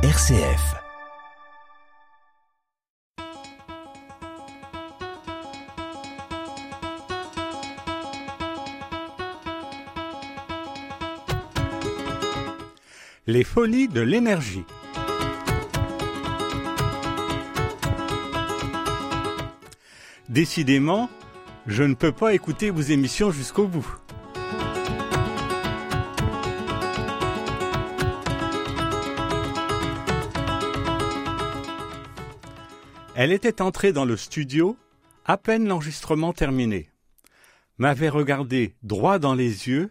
RCF. Les folies de l'énergie. Décidément, je ne peux pas écouter vos émissions jusqu'au bout. Elle était entrée dans le studio, à peine l'enregistrement terminé, m'avait regardé droit dans les yeux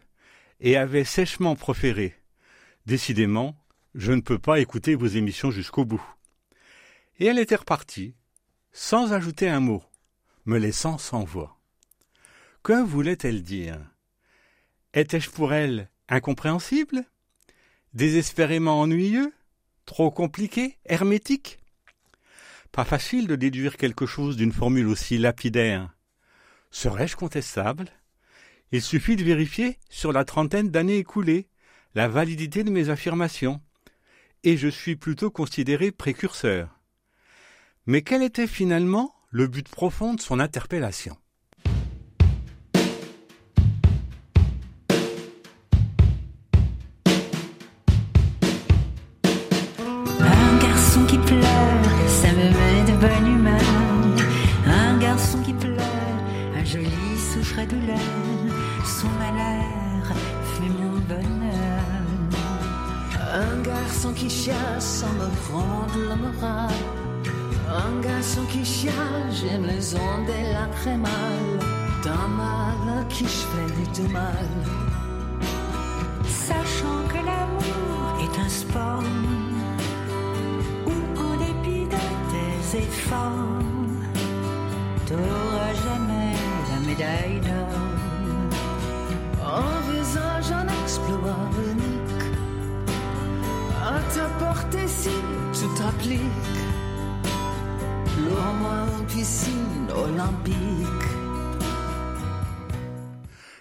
et avait sèchement proféré. Décidément, je ne peux pas écouter vos émissions jusqu'au bout. Et elle était repartie, sans ajouter un mot, me laissant sans voix. Que voulait-elle dire? Étais-je pour elle incompréhensible? Désespérément ennuyeux? Trop compliqué? Hermétique? Pas facile de déduire quelque chose d'une formule aussi lapidaire. Serais-je contestable? Il suffit de vérifier sur la trentaine d'années écoulées la validité de mes affirmations, et je suis plutôt considéré précurseur. Mais quel était finalement le but profond de son interpellation? Garçon qui chiale sans me rendre le moral. Un garçon qui chiale, j'aime les ondes et l'après-mal. D'un mal à qui je fais du mal. Sachant que l'amour est un sport où, en dépit de tes efforts, t'auras jamais la médaille d'or. Envisage un exploit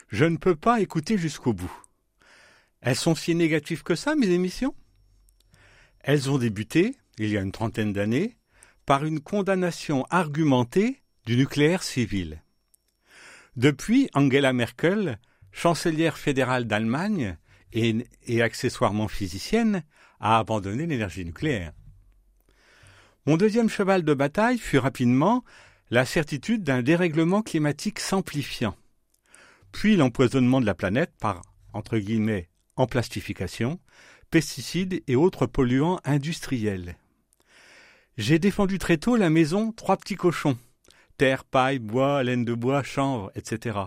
Je ne peux pas écouter jusqu'au bout. Elles sont si négatives que ça, mes émissions? Elles ont débuté, il y a une trentaine d'années, par une condamnation argumentée du nucléaire civil. Depuis, Angela Merkel, chancelière fédérale d'Allemagne et accessoirement physicienne, a abandonné l'énergie nucléaire. Mon deuxième cheval de bataille fut rapidement la certitude d'un dérèglement climatique s'amplifiant, puis l'empoisonnement de la planète par, entre guillemets, emplastification, pesticides et autres polluants industriels. J'ai défendu très tôt la maison Trois petits cochons, terre, paille, bois, laine de bois, chanvre, etc.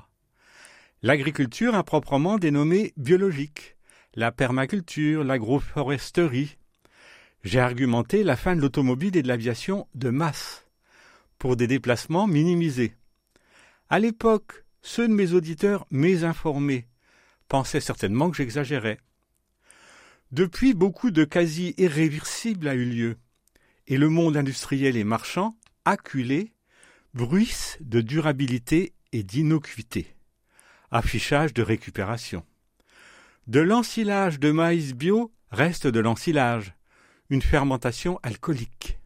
L'agriculture improprement dénommée biologique, la permaculture, l'agroforesterie. J'ai argumenté la fin de l'automobile et de l'aviation de masse, pour des déplacements minimisés. À l'époque, ceux de mes auditeurs mésinformés pensaient certainement que j'exagérais. Depuis, beaucoup de quasi irréversible a eu lieu, et le monde industriel et marchand, acculé, bruisse de durabilité et d'innocuité. Affichage de récupération. De l'ensilage de maïs bio reste de l'ensilage, une fermentation alcoolique.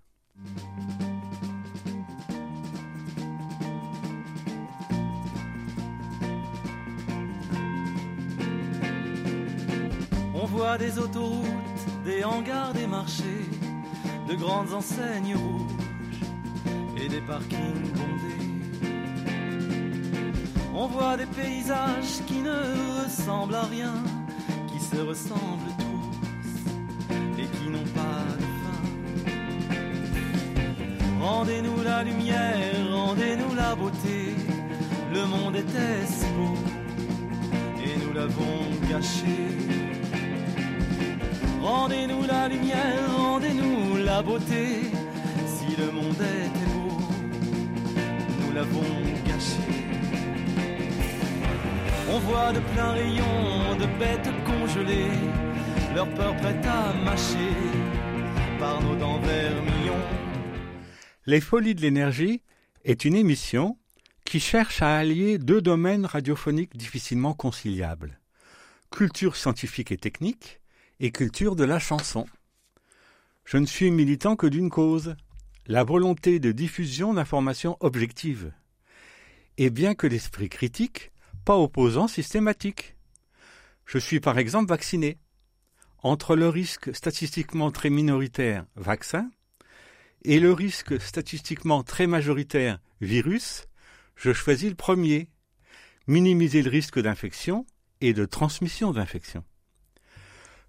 On voit des autoroutes, des hangars, des marchés, de grandes enseignes rouges et des parkings bondés. On voit des paysages qui ne ressemblent à rien, se ressemblent tous et qui n'ont pas de fin. Rendez-nous la lumière, rendez-nous la beauté. Le monde était si beau et nous l'avons gâché. Rendez-nous la lumière, rendez-nous la beauté. Si le monde était beau, nous l'avons gâché. On voit de pleins rayons de bêtes congelées, leur peur prête à mâcher par nos dents vermillons. Les Folies de l'énergie est une émission qui cherche à allier deux domaines radiophoniques difficilement conciliables culture scientifique et technique et culture de la chanson. Je ne suis militant que d'une cause, la volonté de diffusion d'informations objectives. Et bien que l'esprit critique, pas opposant systématique. Je suis par exemple vacciné. Entre le risque statistiquement très minoritaire vaccin et le risque statistiquement très majoritaire virus, je choisis le premier, minimiser le risque d'infection et de transmission d'infection.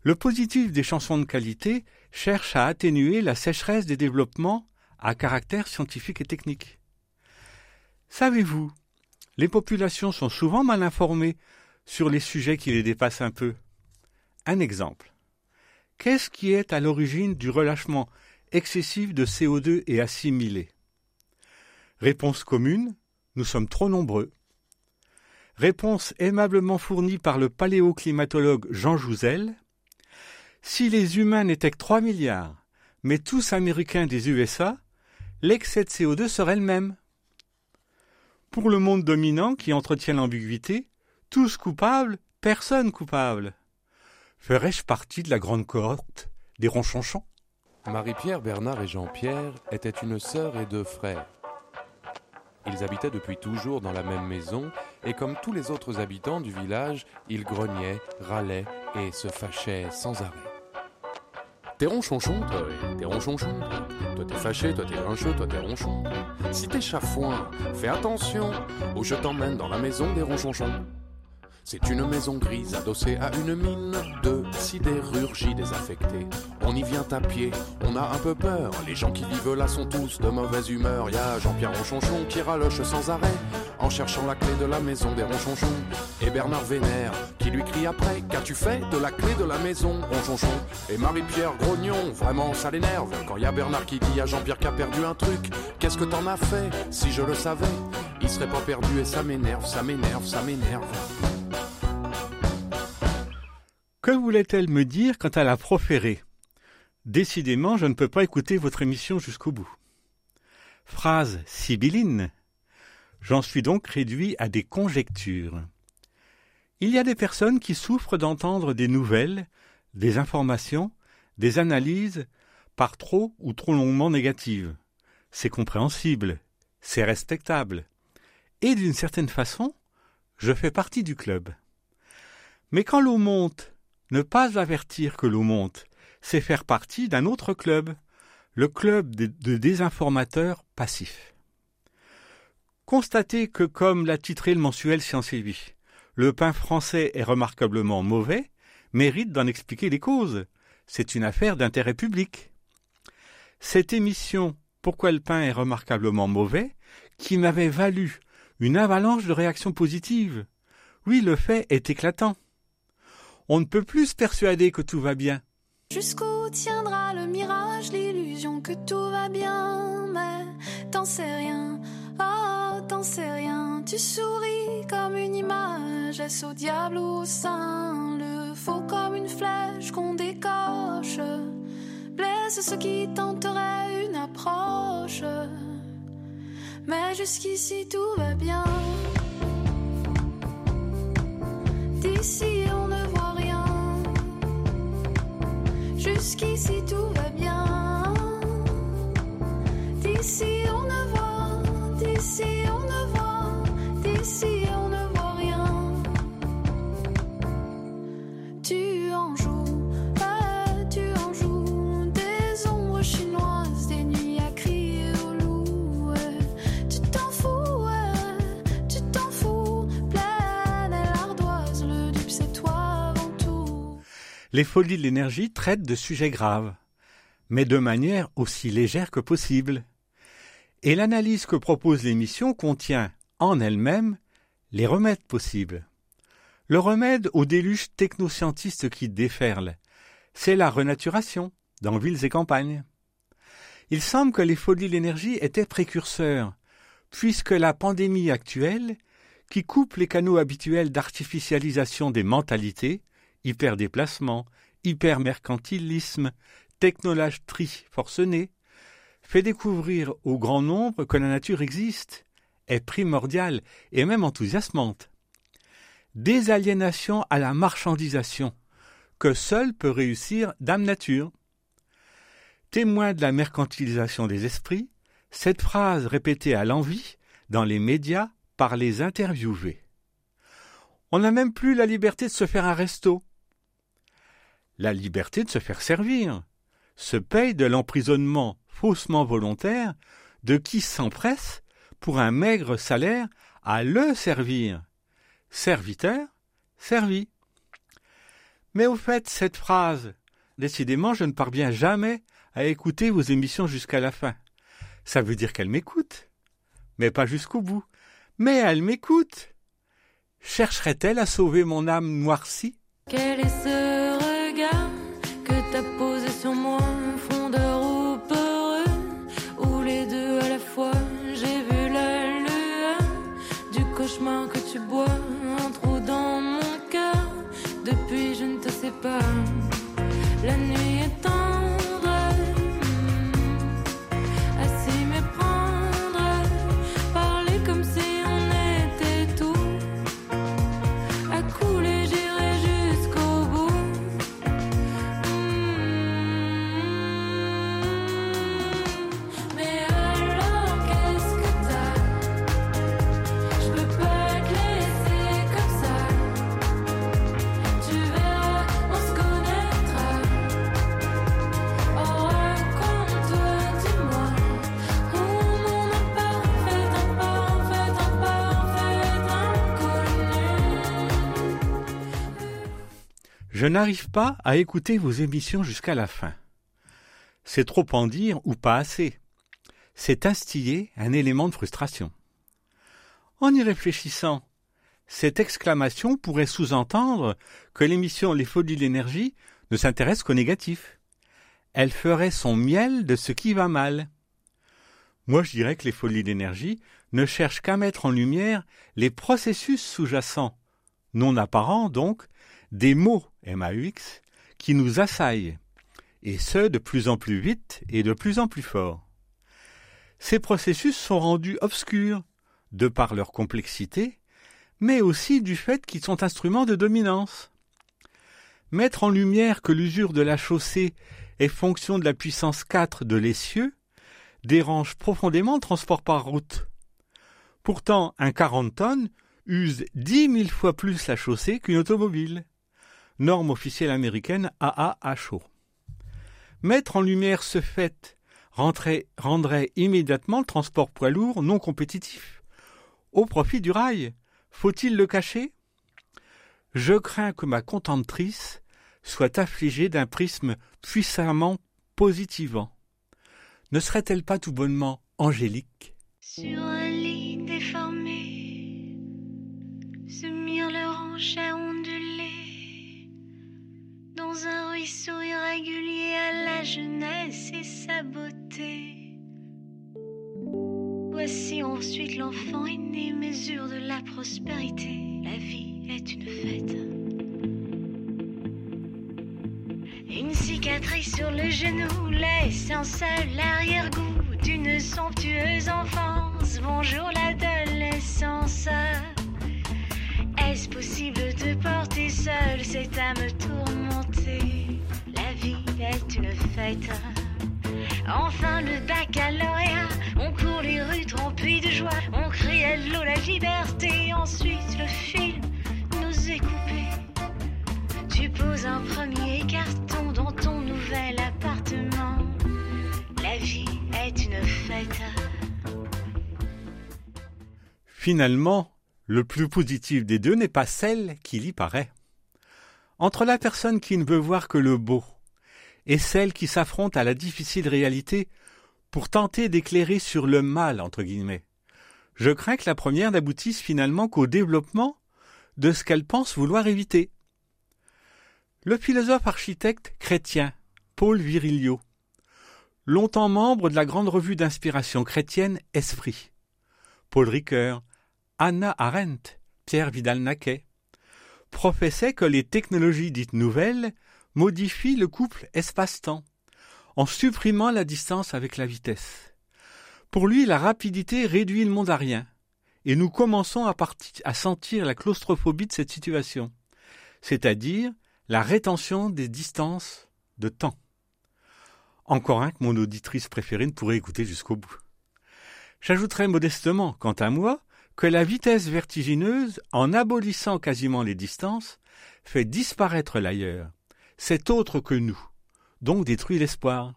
Le positif des chansons de qualité cherche à atténuer la sécheresse des développements à caractère scientifique et technique. Savez-vous, les populations sont souvent mal informées sur les sujets qui les dépassent un peu. Un exemple. Qu'est-ce qui est à l'origine du relâchement excessif de CO2 et assimilé? Réponse commune, nous sommes trop nombreux. Réponse aimablement fournie par le paléoclimatologue Jean Jouzel. Si les humains n'étaient que 3 milliards, mais tous américains des USA, l'excès de CO2 serait le même. Pour le monde dominant qui entretient l'ambiguïté, tous coupables, personne coupable. Ferais-je partie de la grande cohorte des ronchonchons? Marie-Pierre, Bernard et Jean-Pierre étaient une sœur et deux frères. Ils habitaient depuis toujours dans la même maison, et comme tous les autres habitants du village, ils grognaient, râlaient et se fâchaient sans arrêt. T'es ronchonchon, toi, t'es ronchonchon. Toi t'es fâché, toi t'es grincheux, toi t'es ronchon. Si t'es chafouin, fais attention, ou je t'emmène dans la maison des ronchonchons. C'est une maison grise adossée à une mine de sidérurgie désaffectée. On y vient à pied, on a un peu peur. Les gens qui vivent là sont tous de mauvaise humeur. Y a Jean-Pierre Ronchonchon qui raloche sans arrêt en cherchant la clé de la maison des Ronchonchons. Et Bernard Vénère qui lui crie après Qu'as-tu fait de la clé de la maison, Ronchonchon? Et Marie-Pierre Grognon, vraiment ça l'énerve. Quand y a Bernard qui dit à Jean-Pierre qui a perdu un truc Qu'est-ce que t'en as fait Si je le savais, il serait pas perdu et ça m'énerve, ça m'énerve, ça m'énerve. Que voulait-elle me dire quand elle a proféré? Décidément, je ne peux pas écouter votre émission jusqu'au bout. Phrase sibylline. J'en suis donc réduit à des conjectures. Il y a des personnes qui souffrent d'entendre des nouvelles, des informations, des analyses par trop ou trop longuement négatives. C'est compréhensible, c'est respectable. Et d'une certaine façon, je fais partie du club. Mais quand l'eau monte, ne pas avertir que l'eau monte, c'est faire partie d'un autre club, le club de, désinformateurs passifs. Constatez que, comme l'a titré le mensuel Science et Vie, le pain français est remarquablement mauvais, mérite d'en expliquer les causes. C'est une affaire d'intérêt public. Cette émission Pourquoi le pain est remarquablement mauvais, qui m'avait valu une avalanche de réactions positives. Oui, le fait est éclatant. On ne peut plus se persuader que tout va bien. Jusqu'où tiendra le mirage, l'illusion que tout va bien, mais t'en sais rien, oh t'en sais rien. Tu souris comme une image, est-ce au diable ou au sein Le faux comme une flèche qu'on décoche, blesse ceux qui tenteraient une approche. Mais jusqu'ici tout va bien. D'ici on Jusqu'ici tout va bien. D'ici Les folies de l'énergie traitent de sujets graves, mais de manière aussi légère que possible. Et l'analyse que propose l'émission contient, en elle-même, les remèdes possibles. Le remède au déluge technoscientiste qui déferle, c'est la renaturation, dans villes et campagnes. Il semble que les folies de l'énergie étaient précurseurs, puisque la pandémie actuelle, qui coupe les canaux habituels d'artificialisation des mentalités, hyperdéplacement, hypermercantilisme, technolâcherie forcenée, fait découvrir au grand nombre que la nature existe, est primordiale et même enthousiasmante. Désaliénation à la marchandisation, que seule peut réussir Dame Nature. Témoin de la mercantilisation des esprits, cette phrase répétée à l'envi dans les médias par les interviewés. On n'a même plus la liberté de se faire un resto. La liberté de se faire servir se paye de l'emprisonnement faussement volontaire de qui s'empresse, pour un maigre salaire, à le servir. Serviteur, servi. Mais au fait, cette phrase, décidément, je ne parviens jamais à écouter vos émissions jusqu'à la fin. Ça veut dire qu'elle m'écoute, mais pas jusqu'au bout. Mais elle m'écoute. Chercherait-elle à sauver mon âme noircie? Quel est ce pas. La nuit Je n'arrive pas à écouter vos émissions jusqu'à la fin. C'est trop en dire ou pas assez. C'est instiller un élément de frustration. En y réfléchissant, cette exclamation pourrait sous-entendre que l'émission Les Folies de l'énergie ne s'intéresse qu'au négatif. Elle ferait son miel de ce qui va mal. Moi, je dirais que les Folies de l'énergie ne cherchent qu'à mettre en lumière les processus sous-jacents, non apparents donc, des mots MAUX qui nous assaillent, et ce de plus en plus vite et de plus en plus fort. Ces processus sont rendus obscurs de par leur complexité, mais aussi du fait qu'ils sont instruments de dominance. Mettre en lumière que l'usure de la chaussée est fonction de la puissance 4 de l'essieu dérange profondément le transport par route. Pourtant, un 40 tonnes use dix mille fois plus la chaussée qu'une automobile. Norme officielle américaine AAHO. Mettre en lumière ce fait rendrait, immédiatement le transport poids lourd non compétitif. Au profit du rail. Faut-il le cacher? Je crains que ma contemptrice soit affligée d'un prisme puissamment positivant. Ne serait-elle pas tout bonnement angélique? Sur un lit déformé, se mire leur ruisseau irrégulier à la jeunesse et sa beauté. Voici ensuite l'enfant aîné, mesure de la prospérité. La vie est une fête. Une cicatrice sur le genou laisse un seul arrière-goût d'une somptueuse enfance. Bonjour l'adolescence. Est-ce possible de porter seule cette âme tourmentée? Vie est une fête. Enfin le baccalauréat, on court les rues trempées de joie, on crie hello la liberté. Ensuite le film nous est coupé. Tu poses un premier carton dans ton nouvel appartement. La vie est une fête. Finalement, le plus positif des deux n'est pas celle qu'il y paraît. Entre la personne qui ne veut voir que le beau et celle qui s'affronte à la difficile réalité pour tenter d'éclairer sur le mal, entre guillemets, je crains que la première n'aboutisse finalement qu'au développement de ce qu'elle pense vouloir éviter. Le philosophe architecte chrétien Paul Virilio, longtemps membre de la grande revue d'inspiration chrétienne Esprit, Paul Ricoeur, Anna Arendt, Pierre Vidal-Naquet, professait que les technologies dites nouvelles modifient le couple espace-temps, en supprimant la distance avec la vitesse. Pour lui, la rapidité réduit le monde à rien, et nous commençons à sentir la claustrophobie de cette situation, c'est-à-dire la rétention des distances de temps. Encore un que mon auditrice préférée ne pourrait écouter jusqu'au bout. J'ajouterai modestement, quant à moi, que la vitesse vertigineuse, en abolissant quasiment les distances, fait disparaître l'ailleurs. C'est autre que nous, donc détruit l'espoir.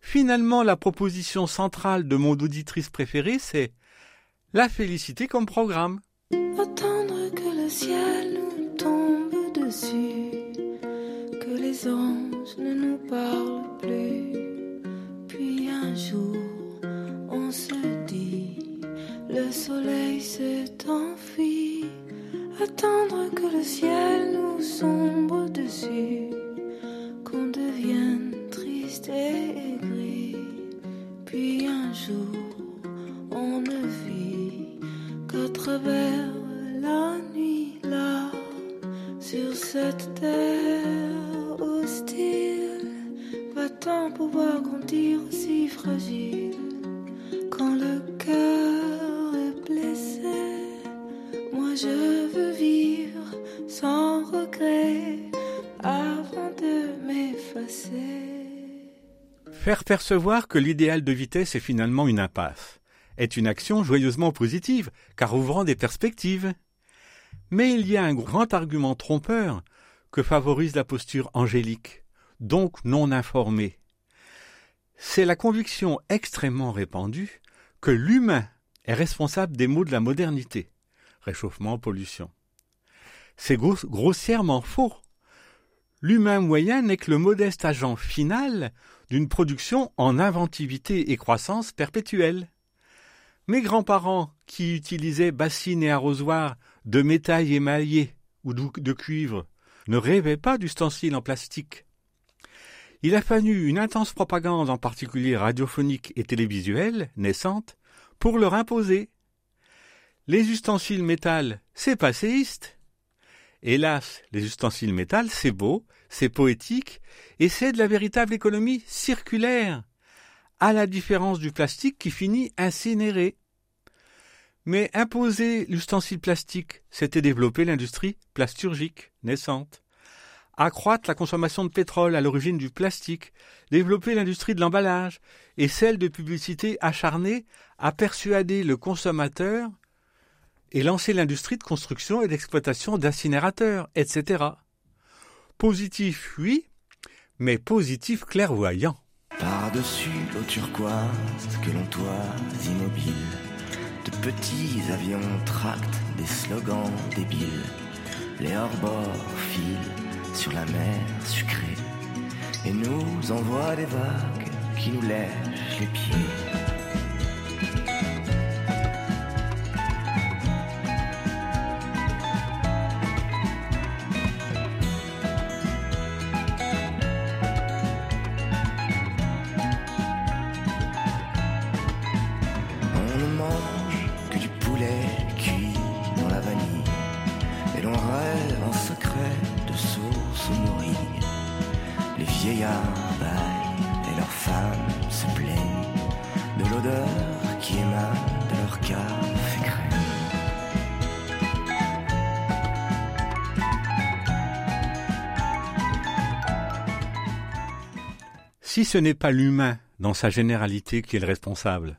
Finalement, la proposition centrale de mon auditrice préférée, c'est la félicité comme programme. Attendre que le ciel nous tombe dessus, que les anges ne nous parlent plus, puis un jour on se dit, le soleil s'est enfui, attendre que le ciel nous sombre qu'on devienne triste et aigri, puis un jour on ne vit qu'à travers la nuit là, sur cette terre hostile, va-t-on pouvoir grandir aussi fragile percevoir que l'idéal de vitesse est finalement une impasse est une action joyeusement positive, car ouvrant des perspectives. Mais il y a un grand argument trompeur que favorise la posture angélique, donc non informée. C'est la conviction extrêmement répandue que l'humain est responsable des maux de la modernité, réchauffement, pollution. C'est gros- grossièrement faux. L'humain moyen n'est que le modeste agent final d'une production en inventivité et croissance perpétuelle. Mes grands-parents, qui utilisaient bassines et arrosoirs de métal émaillé ou de cuivre, ne rêvaient pas d'ustensiles en plastique. Il a fallu une intense propagande, en particulier radiophonique et télévisuelle, naissante, pour leur imposer. Les ustensiles métal, c'est passéiste. Hélas, les ustensiles métal, c'est beau, c'est poétique, et c'est de la véritable économie circulaire, à la différence du plastique qui finit incinéré. Mais imposer l'ustensile plastique, c'était développer l'industrie plasturgique naissante. Accroître la consommation de pétrole à l'origine du plastique, développer l'industrie de l'emballage et celle de publicité acharnée à persuader le consommateur et lancer l'industrie de construction et d'exploitation d'incinérateurs, etc. Positif, oui, mais positif clairvoyant. Par-dessus l'eau turquoise que l'on toise immobile, de petits avions tractent des slogans débiles. Les hors-bords filent sur la mer sucrée et nous envoient des vagues qui nous lèchent les pieds. Vieillards et leurs femmes se plaignent de l'odeur qui émane de leur. Si ce n'est pas l'humain dans sa généralité qui est le responsable,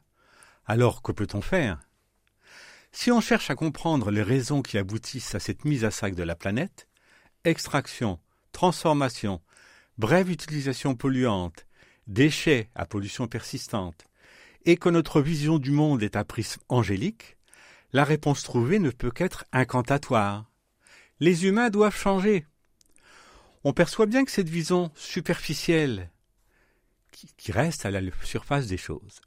alors que peut-on faire? Si on cherche à comprendre les raisons qui aboutissent à cette mise à sac de la planète, extraction, transformation, brève utilisation polluante, déchets à pollution persistante, et que notre vision du monde est à prisme angélique, la réponse trouvée ne peut qu'être incantatoire. Les humains doivent changer. On perçoit bien que cette vision superficielle, qui, qui reste à la surface des choses,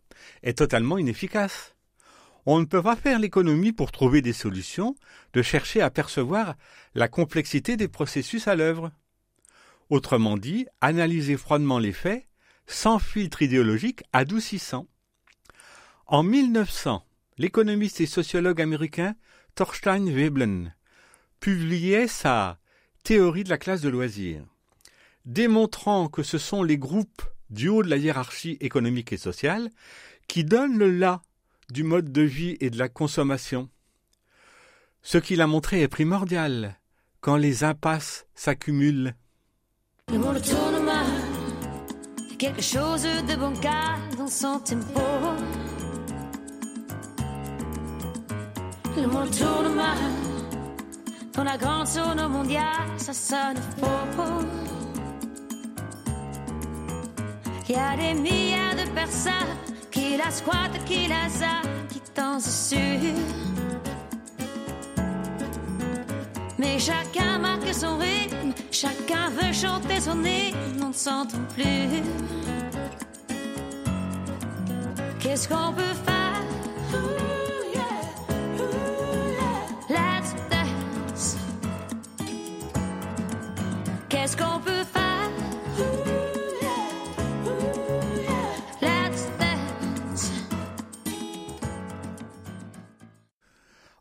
est totalement inefficace. On ne peut pas faire l'économie pour trouver des solutions, de chercher à percevoir la complexité des processus à l'œuvre. Autrement dit, analyser froidement les faits, sans filtre idéologique adoucissant. En 1900, l'économiste et sociologue américain Thorstein Veblen publiait sa Théorie de la classe de loisirs, démontrant que ce sont les groupes du haut de la hiérarchie économique et sociale qui donnent le là du mode de vie et de la consommation. Ce qu'il a montré est primordial quand les impasses s'accumulent. Le monde tourne mal, quelque chose de bancal dans son tempo. Le monde tourne mal dans la grande zone mondiale, ça sonne faux. Il y a des milliards de personnes qui la squattent, qui la zappent, qui dansent dessus. Mais chacun marque son rythme, chacun veut chanter son hymne, on ne s'entend plus. Qu'est-ce qu'on peut faire? Let's dance. Qu'est-ce qu'on peut faire?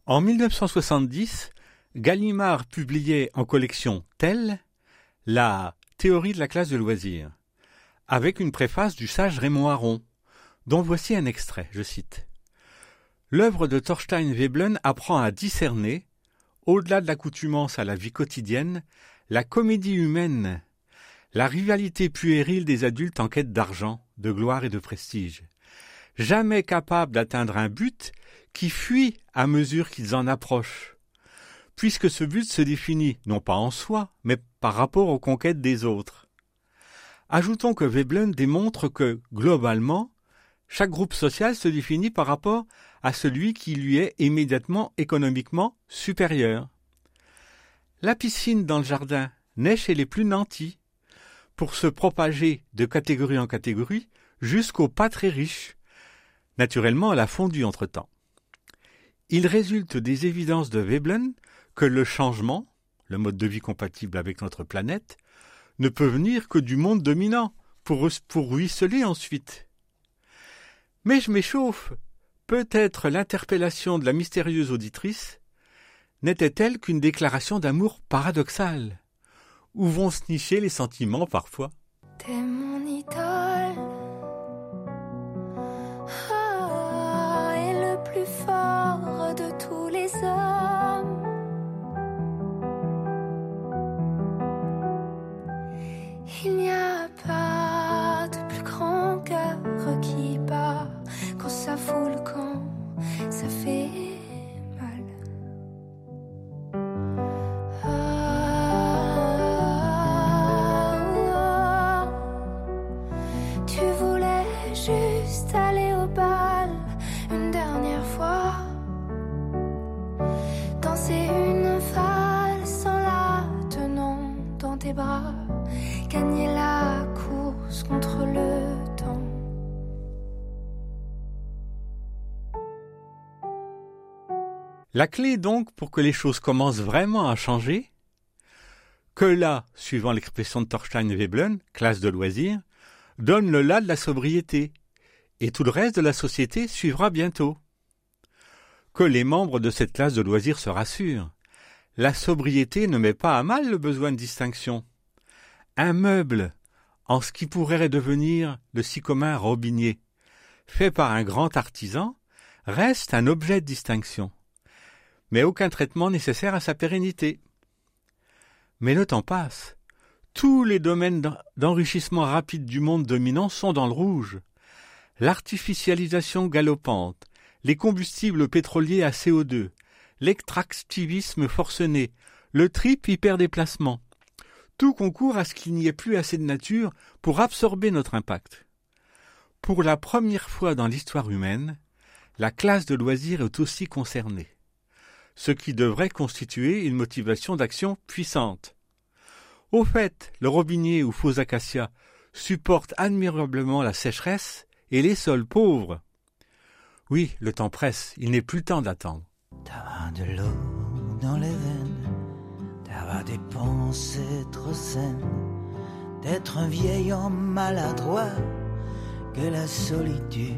En 1970, Gallimard publiait en collection Telle la théorie de la classe de loisirs, avec une préface du sage Raymond Aron, dont voici un extrait, je cite. L'œuvre de Thorstein Veblen apprend à discerner, au-delà de l'accoutumance à la vie quotidienne, la comédie humaine, la rivalité puérile des adultes en quête d'argent, de gloire et de prestige, jamais capables d'atteindre un but qui fuit à mesure qu'ils en approchent, puisque ce but se définit non pas en soi, mais par rapport aux conquêtes des autres. Ajoutons que Veblen démontre que, globalement, chaque groupe social se définit par rapport à celui qui lui est immédiatement économiquement supérieur. La piscine dans le jardin naît chez les plus nantis, pour se propager de catégorie en catégorie jusqu'aux pas très riches. Naturellement, elle a fondu entre-temps. Il résulte des évidences de Veblen que le changement, le mode de vie compatible avec notre planète, ne peut venir que du monde dominant, pour, pour ruisseler ensuite. Mais je m'échauffe. Peut-être l'interpellation de la mystérieuse auditrice n'était-elle qu'une déclaration d'amour paradoxale Où vont se nicher les sentiments parfois? La clé donc pour que les choses commencent vraiment à changer, que là, suivant l'expression de Thorstein Veblen, classe de loisirs, donne le là de la sobriété, et tout le reste de la société suivra bientôt. Que les membres de cette classe de loisirs se rassurent. La sobriété ne met pas à mal le besoin de distinction. Un meuble, en ce qui pourrait devenir le si commun robinier, fait par un grand artisan, reste un objet de distinction mais aucun traitement nécessaire à sa pérennité. Mais le temps passe. Tous les domaines d'en- d'enrichissement rapide du monde dominant sont dans le rouge. L'artificialisation galopante, les combustibles pétroliers à CO2, l'extractivisme forcené, le trip hyperdéplacement. Tout concourt à ce qu'il n'y ait plus assez de nature pour absorber notre impact. Pour la première fois dans l'histoire humaine, la classe de loisirs est aussi concernée ce qui devrait constituer une motivation d'action puissante. Au fait, le robinier ou faux acacia supporte admirablement la sécheresse et les sols pauvres. Oui, le temps presse, il n'est plus temps d'attendre. De l'eau dans les veines, des pensées trop saines, d'être un vieil homme maladroit, que la solitude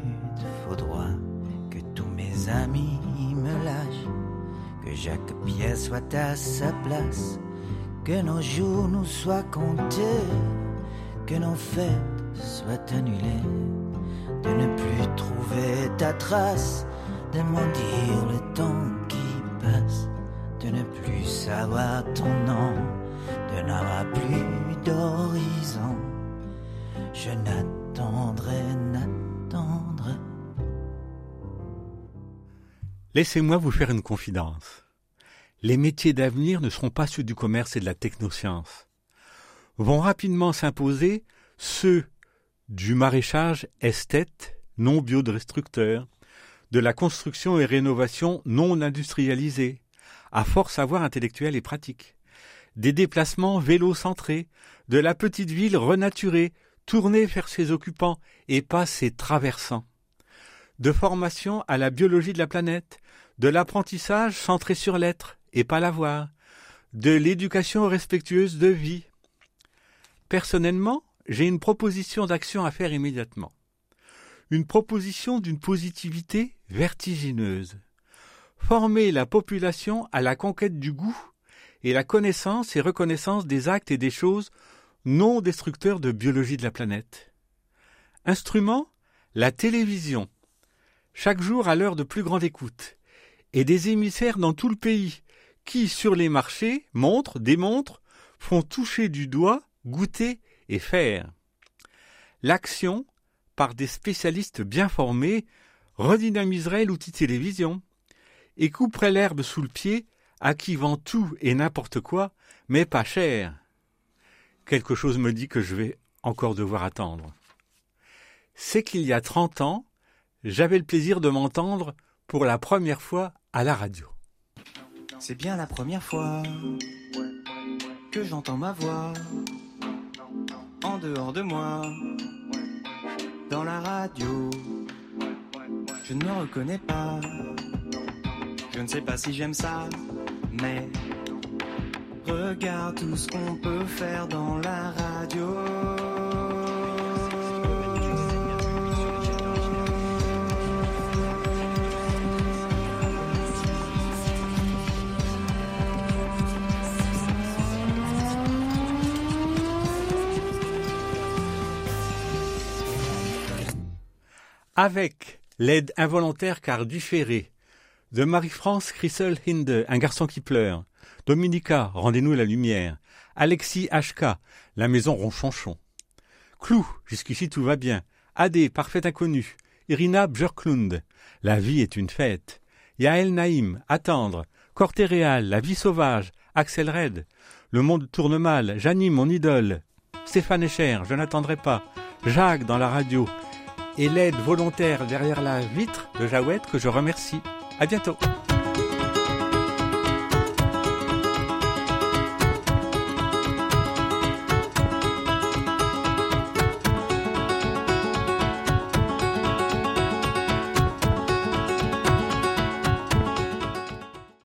que tous mes amis que Jacques Pierre soit à sa place, que nos jours nous soient comptés, que nos fêtes soient annulées, de ne plus trouver ta trace, de mendier le temps qui passe, de ne plus savoir ton nom, de n'avoir plus d'horizon. je n'attendrai, n'attendrai. Laissez-moi vous faire une confidence. Les métiers d'avenir ne seront pas ceux du commerce et de la technoscience. Vont rapidement s'imposer ceux du maraîchage esthète, non biodestructeur, de la construction et rénovation non industrialisée, à fort savoir intellectuel et pratique, des déplacements vélo-centrés, de la petite ville renaturée, tournée vers ses occupants et pas ses traversants, de formation à la biologie de la planète, de l'apprentissage centré sur l'être et pas l'avoir, de l'éducation respectueuse de vie. Personnellement, j'ai une proposition d'action à faire immédiatement. Une proposition d'une positivité vertigineuse. Former la population à la conquête du goût et la connaissance et reconnaissance des actes et des choses non destructeurs de biologie de la planète. Instrument La télévision. Chaque jour à l'heure de plus grande écoute. Et des émissaires dans tout le pays qui, sur les marchés, montrent, démontrent, font toucher du doigt, goûter et faire. L'action, par des spécialistes bien formés, redynamiserait l'outil télévision et couperait l'herbe sous le pied à qui vend tout et n'importe quoi, mais pas cher. Quelque chose me dit que je vais encore devoir attendre. C'est qu'il y a trente ans, j'avais le plaisir de m'entendre pour la première fois à la radio. C'est bien la première fois que j'entends ma voix en dehors de moi, dans la radio. Je ne me reconnais pas, je ne sais pas si j'aime ça, mais regarde tout ce qu'on peut faire dans la radio. Avec l'aide involontaire car différée de Marie-France Chrysel Hinde, un garçon qui pleure, Dominica, rendez-nous la lumière, Alexis HK, la maison ronchonchon, Clou, jusqu'ici tout va bien, Adé, parfait inconnu, Irina Björklund, la vie est une fête, Yael Naïm, attendre, Cortéréal, la vie sauvage, Axel Red, le monde tourne mal, Janine, mon idole, Stéphane Echer, je n'attendrai pas, Jacques dans la radio, et l'aide volontaire derrière la vitre de Jaouette que je remercie. À bientôt.